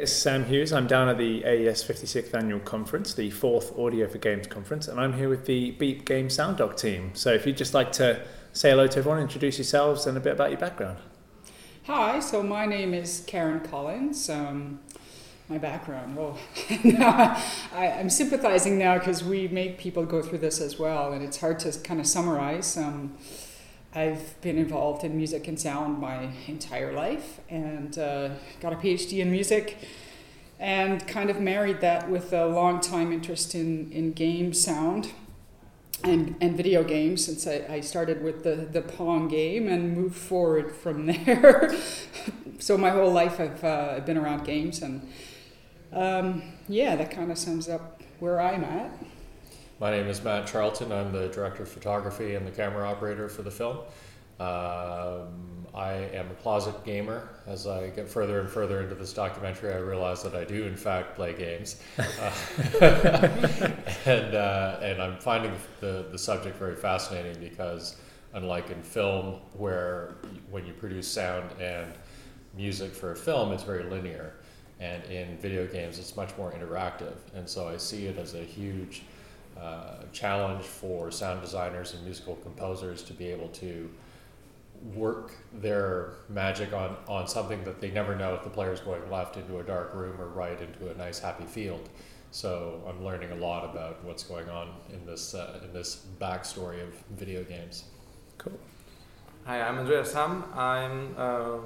It's Sam Hughes. I'm down at the AES 56th Annual Conference, the fourth Audio for Games conference, and I'm here with the Beep Game Sound Doc team. So if you'd just like to say hello to everyone, introduce yourselves, and a bit about your background. Hi, so my name is Karen Collins. Um, my background, well, I, am sympathizing now because we make people go through this as well, and it's hard to kind of summarize. Um, I've been involved in music and sound my entire life and uh, got a PhD in music and kind of married that with a long time interest in, in game sound and, and video games since I, I started with the, the Pong game and moved forward from there. so my whole life I've uh, been around games and um, yeah, that kind of sums up where I'm at. My name is Matt Charlton. I'm the director of photography and the camera operator for the film. Um, I am a closet gamer. As I get further and further into this documentary, I realize that I do, in fact, play games. Uh, and, uh, and I'm finding the, the subject very fascinating because, unlike in film, where when you produce sound and music for a film, it's very linear. And in video games, it's much more interactive. And so I see it as a huge uh, challenge for sound designers and musical composers to be able to work their magic on, on something that they never know if the player is going left into a dark room or right into a nice happy field. So I'm learning a lot about what's going on in this uh, in this backstory of video games. Cool. Hi, I'm Andrea Sam. I'm uh,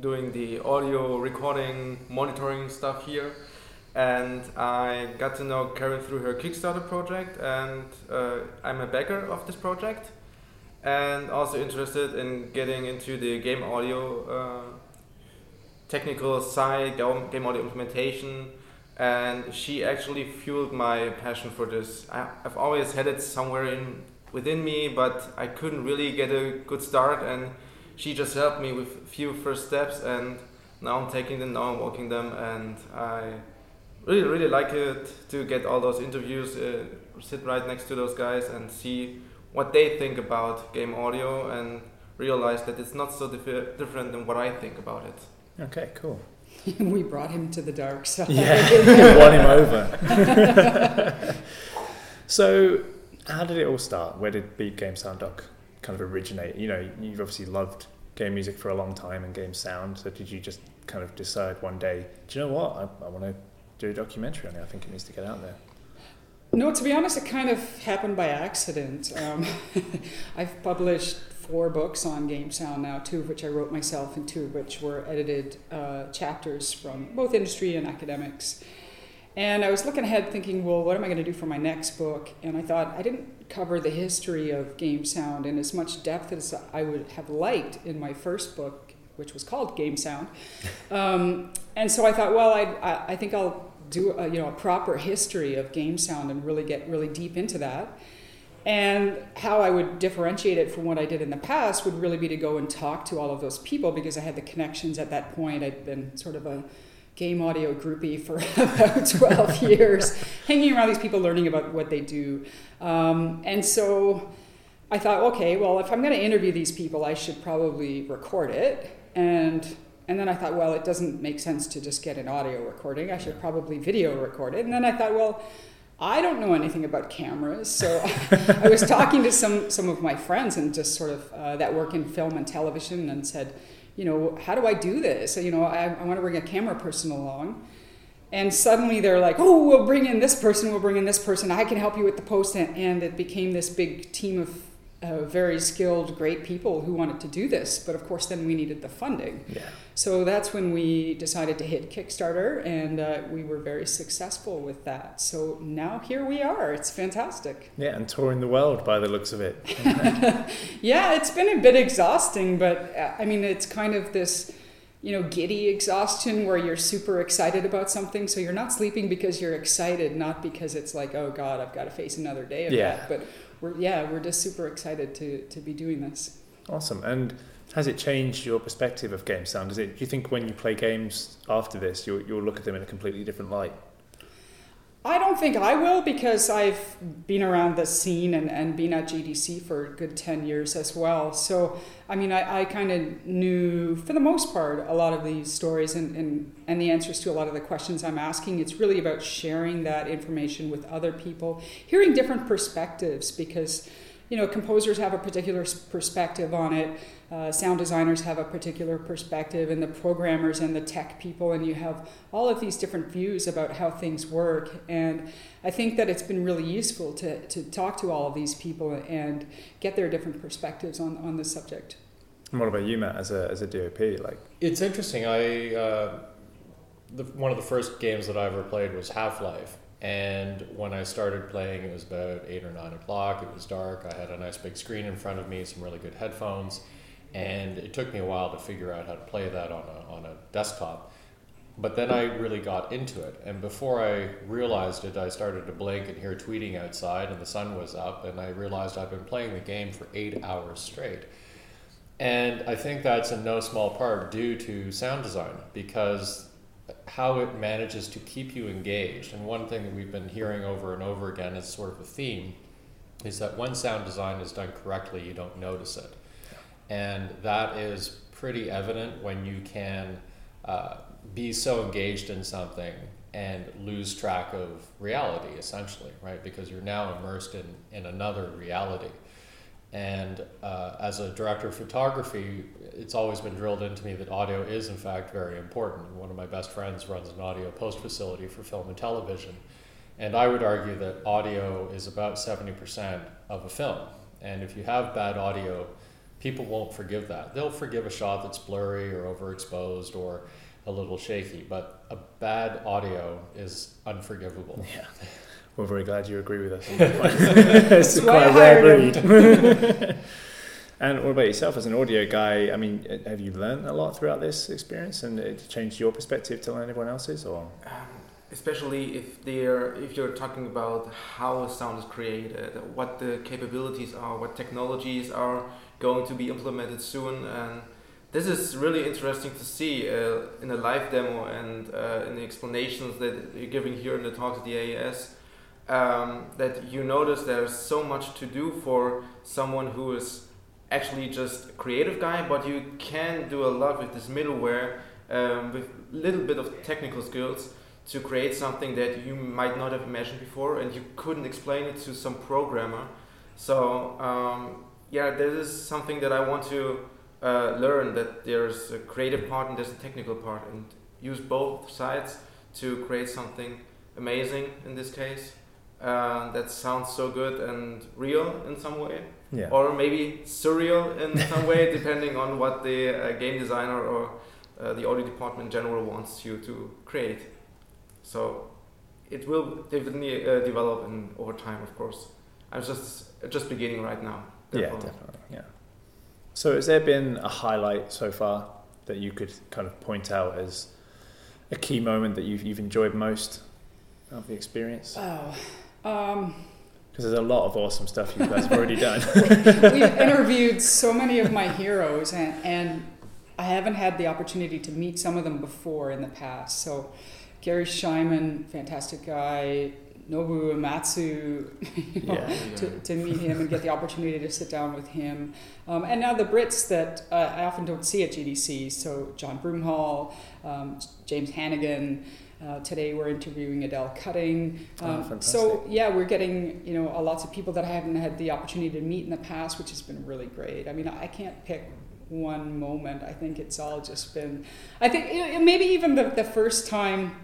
doing the audio recording monitoring stuff here and I got to know Karen through her Kickstarter project, and uh, I'm a backer of this project, and also interested in getting into the game audio uh, technical side, game audio implementation, and she actually fueled my passion for this. I, have always had it somewhere in within me, but I couldn't really get a good start, and she just helped me with a few first steps, and now I'm taking them, now I'm walking them, and I really really like it to get all those interviews, uh, sit right next to those guys and see what they think about game audio and realize that it's not so dif- different than what I think about it. Okay, cool. we brought him to the dark side. Yeah, won him over. so, how did it all start? Where did Beep Game Sound Doc kind of originate? You know, you've obviously loved game music for a long time and game sound. So, did you just kind of decide one day, do you know what? I, I want to do a documentary on it. I think it needs to get out there. No, to be honest, it kind of happened by accident. Um, I've published four books on game sound now, two of which I wrote myself, and two of which were edited uh, chapters from both industry and academics. And I was looking ahead thinking, well, what am I going to do for my next book? And I thought I didn't cover the history of game sound in as much depth as I would have liked in my first book, which was called Game Sound. Um, and so I thought, well, I, I think I'll do a, you know a proper history of game sound and really get really deep into that. And how I would differentiate it from what I did in the past would really be to go and talk to all of those people because I had the connections at that point. I'd been sort of a game audio groupie for about 12 years, hanging around these people, learning about what they do. Um, and so I thought, okay, well, if I'm going to interview these people, I should probably record it. And and then I thought, well, it doesn't make sense to just get an audio recording. I should probably video record it. And then I thought, well, I don't know anything about cameras, so I was talking to some some of my friends and just sort of uh, that work in film and television, and said, you know, how do I do this? You know, I, I want to bring a camera person along, and suddenly they're like, oh, we'll bring in this person, we'll bring in this person. I can help you with the post, and it became this big team of uh, very skilled, great people who wanted to do this. But of course, then we needed the funding. Yeah. So that's when we decided to hit Kickstarter, and uh, we were very successful with that. So now here we are. It's fantastic. Yeah, and touring the world by the looks of it. yeah, it's been a bit exhausting, but uh, I mean, it's kind of this you know, giddy exhaustion where you're super excited about something. So you're not sleeping because you're excited, not because it's like, oh God, I've got to face another day of yeah. that. But we're yeah, we're just super excited to to be doing this. Awesome. And has it changed your perspective of game sound? Is it? Do you think when you play games after this, you'll you'll look at them in a completely different light? I don't think I will because I've been around the scene and, and been at GDC for a good 10 years as well. So, I mean, I, I kind of knew, for the most part, a lot of these stories and, and, and the answers to a lot of the questions I'm asking. It's really about sharing that information with other people, hearing different perspectives because, you know, composers have a particular perspective on it uh, sound designers have a particular perspective, and the programmers and the tech people, and you have all of these different views about how things work. And I think that it's been really useful to, to talk to all of these people and get their different perspectives on, on the subject. And what about you, Matt, as a, as a DOP? Like, it's interesting. I uh, the, one of the first games that I ever played was Half Life, and when I started playing, it was about eight or nine o'clock. It was dark. I had a nice big screen in front of me, some really good headphones and it took me a while to figure out how to play that on a, on a desktop. But then I really got into it, and before I realized it, I started to blink and hear tweeting outside, and the sun was up, and I realized I've been playing the game for eight hours straight. And I think that's in no small part due to sound design, because how it manages to keep you engaged. And one thing that we've been hearing over and over again as sort of a theme is that when sound design is done correctly, you don't notice it. And that is pretty evident when you can uh, be so engaged in something and lose track of reality, essentially, right? Because you're now immersed in, in another reality. And uh, as a director of photography, it's always been drilled into me that audio is, in fact, very important. One of my best friends runs an audio post facility for film and television. And I would argue that audio is about 70% of a film. And if you have bad audio, people won't forgive that. They'll forgive a shot that's blurry or overexposed or a little shaky, but a bad audio is unforgivable. Yeah. We're very glad you agree with us. it's quite a rare breed. and what about yourself as an audio guy? I mean, have you learned a lot throughout this experience, and it changed your perspective to learn everyone else's, or? Especially if they're if you're talking about how a sound is created, what the capabilities are, what technologies are going to be implemented soon. And this is really interesting to see uh, in a live demo and uh, in the explanations that you're giving here in the talk at the AES. Um, that you notice there's so much to do for someone who is actually just a creative guy, but you can do a lot with this middleware um, with a little bit of technical skills to create something that you might not have imagined before and you couldn't explain it to some programmer. So um, yeah, this is something that I want to uh, learn that there's a creative part and there's a technical part, and use both sides to create something amazing in this case uh, that sounds so good and real in some way. Yeah. Or maybe surreal in some way, depending on what the uh, game designer or uh, the audio department in general wants you to create. So it will definitely uh, develop in over time, of course. I'm just just beginning right now. Yeah, definitely. Yeah. So, has there been a highlight so far that you could kind of point out as a key moment that you've, you've enjoyed most of the experience? Oh, um, because there's a lot of awesome stuff you guys have already done. We've interviewed so many of my heroes, and, and I haven't had the opportunity to meet some of them before in the past. So, Garry Schyman, fantastic guy. Nobu Uematsu, you know, yeah. to, to meet him and get the opportunity to sit down with him. Um, and now the Brits that uh, I often don't see at GDC, so John Broomhall, um, James Hannigan. Uh, today we're interviewing Adele Cutting. Oh, um, oh, so yeah, we're getting you know lots of people that I haven't had the opportunity to meet in the past, which has been really great. I mean, I can't pick one moment. I think it's all just been. I think you know, maybe even the, the first time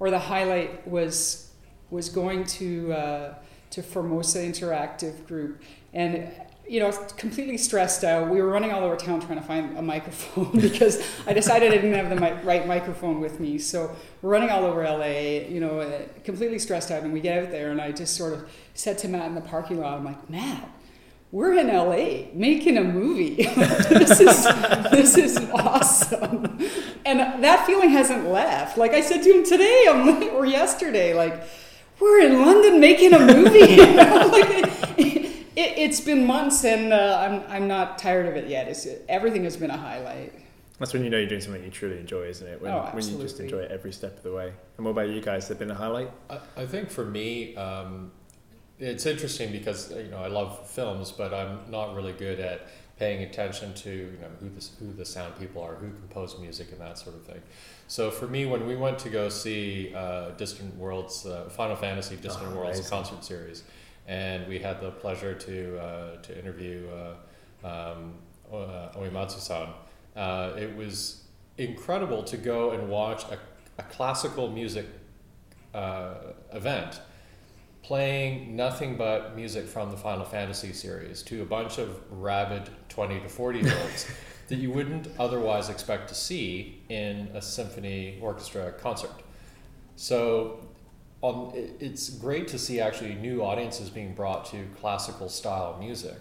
or the highlight was was going to uh, to Formosa Interactive Group, and you know, completely stressed out. We were running all over town trying to find a microphone because I decided I didn't have the mi- right microphone with me. So we're running all over LA, you know, uh, completely stressed out. And we get out there, and I just sort of said to Matt in the parking lot, I'm like, Matt, we're in LA making a movie. this is this is awesome, and that feeling hasn't left. Like I said to him today, or yesterday, like we're in London making a movie. it, has it, been months, and uh, I'm I'm not tired of it yet. It's, everything has been a highlight. That's when you know you're doing something you truly enjoy, isn't it? When, Oh, when you just enjoy it every step of the way. And what about you guys? Has there been a highlight? I, I think for me, um, it's interesting because you know I love films, but I'm not really good at paying attention to you know who the who the sound people are, who compose music, and that sort of thing. So for me, when we went to go see uh, Distant Worlds, uh, Final Fantasy Distant Oh, Worlds amazing. concert series, and we had the pleasure to uh, to interview uh, um, uh, Uematsu-san. Uh, it was incredible to go and watch a, a classical music uh, event playing nothing but music from the Final Fantasy series to a bunch of rabid 20 to 40 year olds that you wouldn't otherwise expect to see in a symphony orchestra concert. So um, it's great to see actually new audiences being brought to classical style music,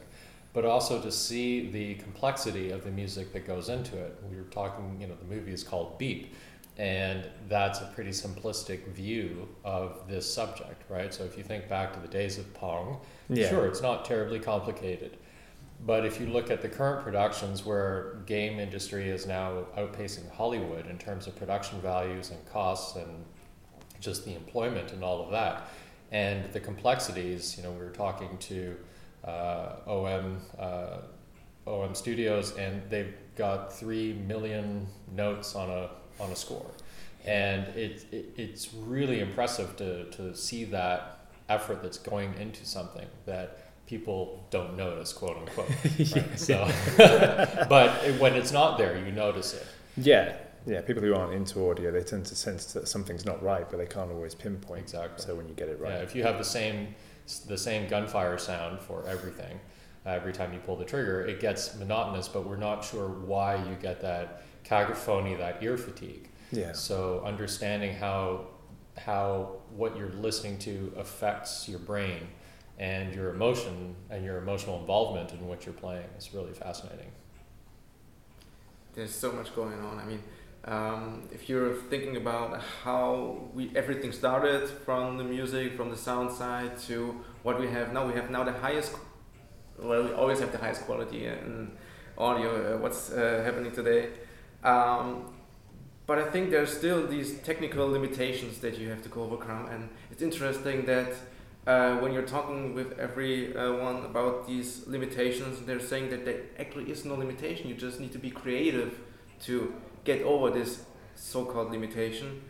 but also to see the complexity of the music that goes into it. We were talking, you know, the movie is called Beep, and that's a pretty simplistic view of this subject, right? So if you think back to the days of Pong, Yeah. sure, it's not terribly complicated. But if you look at the current productions where game industry is now outpacing Hollywood in terms of production values and costs and just the employment and all of that, and the complexities, you know, we were talking to uh, OM uh, OM Studios, and they've got three million notes on a on a score, and it, it it's really impressive to to see that effort that's going into something that people don't notice, quote unquote. Right? So, but when it's not there, you notice it. Yeah, yeah. People who aren't into audio, they tend to sense that something's not right, but they can't always pinpoint. Exactly. So when you get it Yeah, right, if you have the same the same gunfire sound for everything, uh, every time you pull the trigger, it gets monotonous. But we're not sure why you get that cacophony, that ear fatigue. yeah, So understanding how how what you're listening to affects your brain and your emotion and your emotional involvement in what you're playing is really fascinating. There's so much going on. I mean, um, if you're thinking about how we everything started from the music, from the sound side to what we have now, we have now the highest. Well, we always have the highest quality in audio. Uh, what's uh, happening today? Um, but I think there's still these technical limitations that you have to overcome, and it's interesting that uh, when you're talking with everyone about these limitations, they're saying that there actually is no limitation. You just need to be creative to get over this so-called limitation.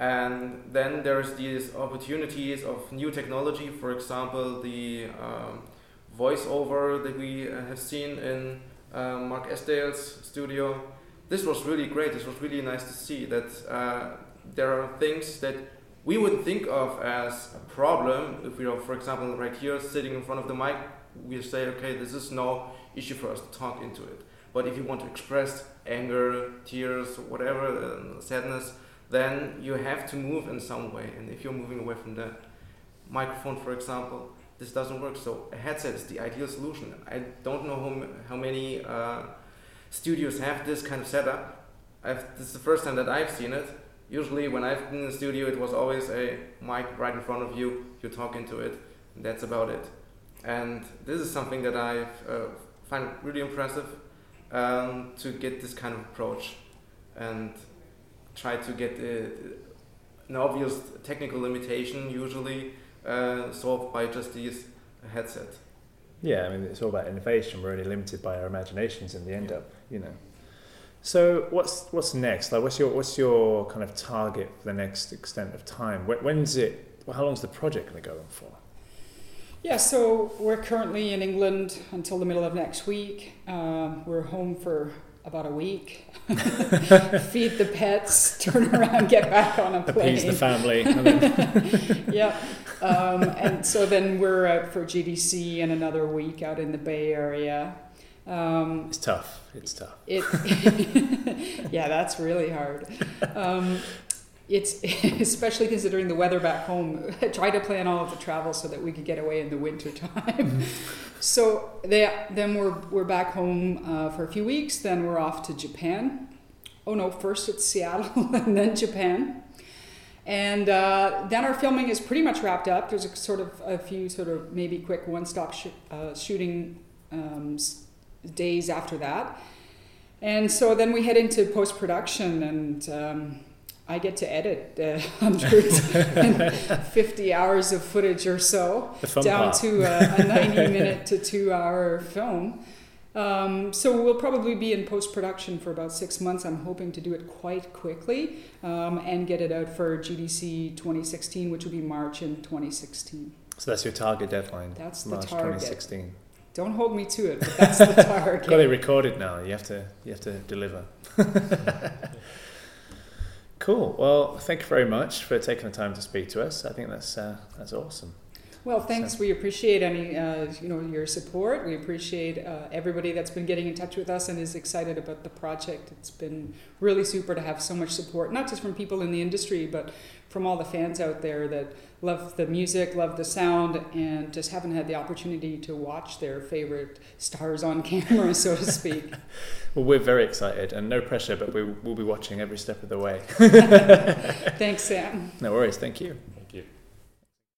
And then there's these opportunities of new technology. For example, the um, voiceover that we uh, have seen in uh, Mark Estdale's studio. This was really great. This was really nice to see that uh, there are things that we would think of as a problem if we are, for example, right here sitting in front of the mic, we say, okay, this is no issue for us to talk into it. But if you want to express anger, tears, whatever, sadness, then you have to move in some way. And if you're moving away from the microphone, for example, this doesn't work. So a headset is the ideal solution. I don't know how, how many uh, studios have this kind of setup. I've, this is the first time that I've seen it. Usually, when I've been in the studio, it was always a mic right in front of you. You talk into it. And that's about it. And this is something that I uh, find really impressive um, to get this kind of approach and try to get uh, an obvious technical limitation usually uh, solved by just these headset. Yeah. I mean, it's all about innovation. We're only limited by our imaginations in the end up, you know. So what's what's next? Like, what's your what's your kind of target for the next extent of time? When, when's it? Well, how long's the project going to go on for? Yeah, so we're currently in England until the middle of next week. Uh, we're home for about a week. Feed the pets, turn around, get back on a plane. Appease the family. yeah. Um, and so then we're out for GDC and another week out in the Bay Area. Um, it's tough. It's tough. it, yeah, that's really hard. Um, it's especially considering the weather back home. I tried to plan all of the travel so that we could get away in the winter time. so they, then we're we're back home uh, for a few weeks. Then we're off to Japan. Oh no, first it's Seattle and then Japan. And uh, then our filming is pretty much wrapped up. There's a sort of a few sort of maybe quick one-stop sh- uh, shooting um, s- days after that. And so then we head into post production, and um, I get to edit uh, 150 hours of footage or so down part. to a, a 90 minute to two hour film. Um, so we'll probably be in post production for about six months. I'm hoping to do it quite quickly um, and get it out for GDC 2016, which will be March in 2016. So that's your target deadline. That's the March target. 2016. Don't hold me to it, but that's the target. Got it recorded now. You have to you have to deliver. cool. Well, thank you very much for taking the time to speak to us. I think that's uh, that's awesome. Well, thanks. We appreciate any, uh, you know, your support. We appreciate uh, everybody that's been getting in touch with us and is excited about the project. It's been really super to have so much support, not just from people in the industry, but from all the fans out there that love the music, love the sound, and just haven't had the opportunity to watch their favorite stars on camera, so to speak. Well, we're very excited, and no pressure, but we will be watching every step of the way. Thanks, Sam. No worries. Thank you.